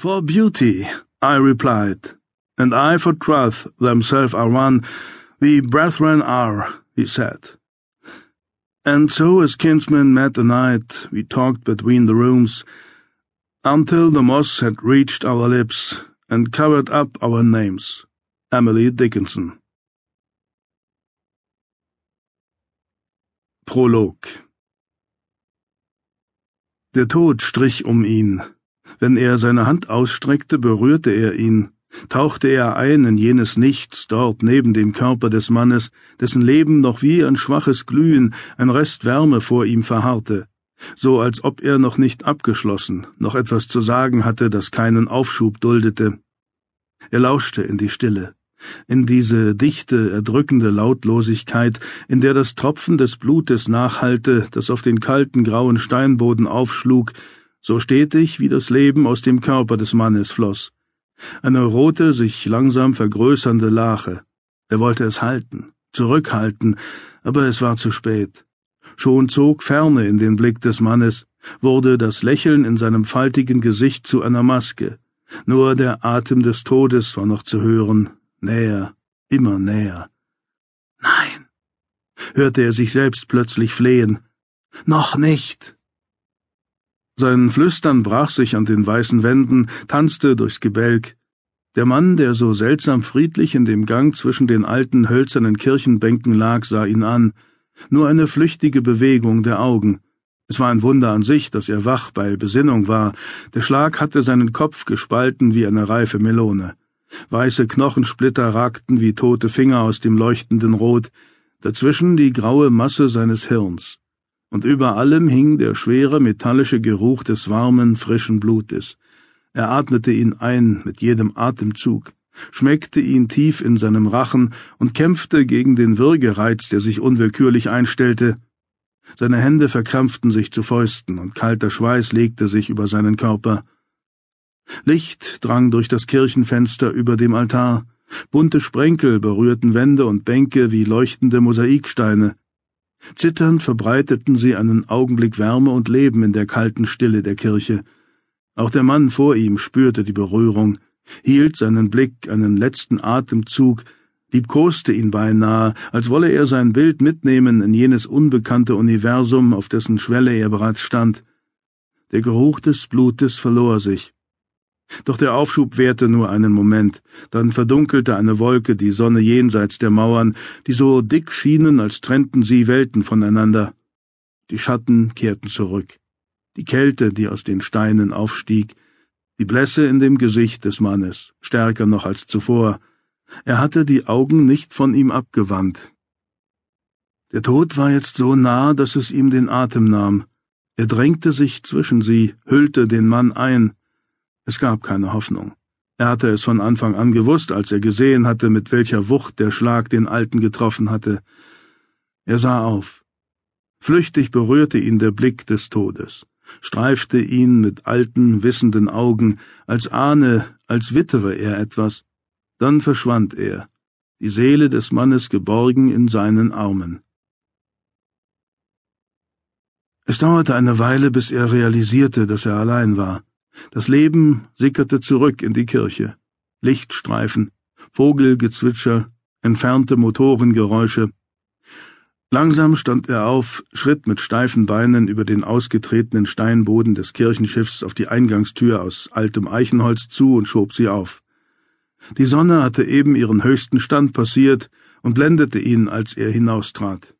For beauty, I replied, and I for truth themselves are one, the brethren are, he said. And so as kinsmen met a night, we talked between the rooms, until the moss had reached our lips and covered up our names. Emily Dickinson. Prolog Der Tod strich um ihn. Wenn er seine Hand ausstreckte, berührte er ihn, tauchte er ein in jenes Nichts dort neben dem Körper des Mannes, dessen Leben noch wie ein schwaches Glühen, ein Rest Wärme vor ihm verharrte so als ob er noch nicht abgeschlossen, noch etwas zu sagen hatte, das keinen Aufschub duldete. Er lauschte in die Stille, in diese dichte, erdrückende Lautlosigkeit, in der das Tropfen des Blutes nachhallte, das auf den kalten grauen Steinboden aufschlug, so stetig wie das Leben aus dem Körper des Mannes floss. Eine rote, sich langsam vergrößernde Lache. Er wollte es halten, zurückhalten, aber es war zu spät. Schon zog Ferne in den Blick des Mannes, wurde das Lächeln in seinem faltigen Gesicht zu einer Maske. Nur der Atem des Todes war noch zu hören, näher, immer näher. Nein, hörte er sich selbst plötzlich flehen. Noch nicht. Sein Flüstern brach sich an den weißen Wänden, tanzte durchs Gebälk. Der Mann, der so seltsam friedlich in dem Gang zwischen den alten hölzernen Kirchenbänken lag, sah ihn an, nur eine flüchtige Bewegung der Augen. Es war ein Wunder an sich, dass er wach bei Besinnung war. Der Schlag hatte seinen Kopf gespalten wie eine reife Melone. Weiße Knochensplitter ragten wie tote Finger aus dem leuchtenden Rot, dazwischen die graue Masse seines Hirns. Und über allem hing der schwere metallische Geruch des warmen, frischen Blutes. Er atmete ihn ein mit jedem Atemzug schmeckte ihn tief in seinem Rachen und kämpfte gegen den Würgereiz, der sich unwillkürlich einstellte. Seine Hände verkrampften sich zu Fäusten, und kalter Schweiß legte sich über seinen Körper. Licht drang durch das Kirchenfenster über dem Altar, bunte Sprenkel berührten Wände und Bänke wie leuchtende Mosaiksteine. Zitternd verbreiteten sie einen Augenblick Wärme und Leben in der kalten Stille der Kirche. Auch der Mann vor ihm spürte die Berührung, hielt seinen Blick einen letzten Atemzug, liebkoste ihn beinahe, als wolle er sein Bild mitnehmen in jenes unbekannte Universum, auf dessen Schwelle er bereits stand. Der Geruch des Blutes verlor sich. Doch der Aufschub währte nur einen Moment, dann verdunkelte eine Wolke die Sonne jenseits der Mauern, die so dick schienen, als trennten sie Welten voneinander. Die Schatten kehrten zurück. Die Kälte, die aus den Steinen aufstieg, die Blässe in dem Gesicht des Mannes, stärker noch als zuvor. Er hatte die Augen nicht von ihm abgewandt. Der Tod war jetzt so nah, dass es ihm den Atem nahm. Er drängte sich zwischen sie, hüllte den Mann ein. Es gab keine Hoffnung. Er hatte es von Anfang an gewusst, als er gesehen hatte, mit welcher Wucht der Schlag den Alten getroffen hatte. Er sah auf. Flüchtig berührte ihn der Blick des Todes streifte ihn mit alten, wissenden Augen, als ahne, als wittere er etwas. Dann verschwand er, die Seele des Mannes geborgen in seinen Armen. Es dauerte eine Weile, bis er realisierte, dass er allein war. Das Leben sickerte zurück in die Kirche. Lichtstreifen, Vogelgezwitscher, entfernte Motorengeräusche, Langsam stand er auf, schritt mit steifen Beinen über den ausgetretenen Steinboden des Kirchenschiffs auf die Eingangstür aus altem Eichenholz zu und schob sie auf. Die Sonne hatte eben ihren höchsten Stand passiert und blendete ihn, als er hinaustrat.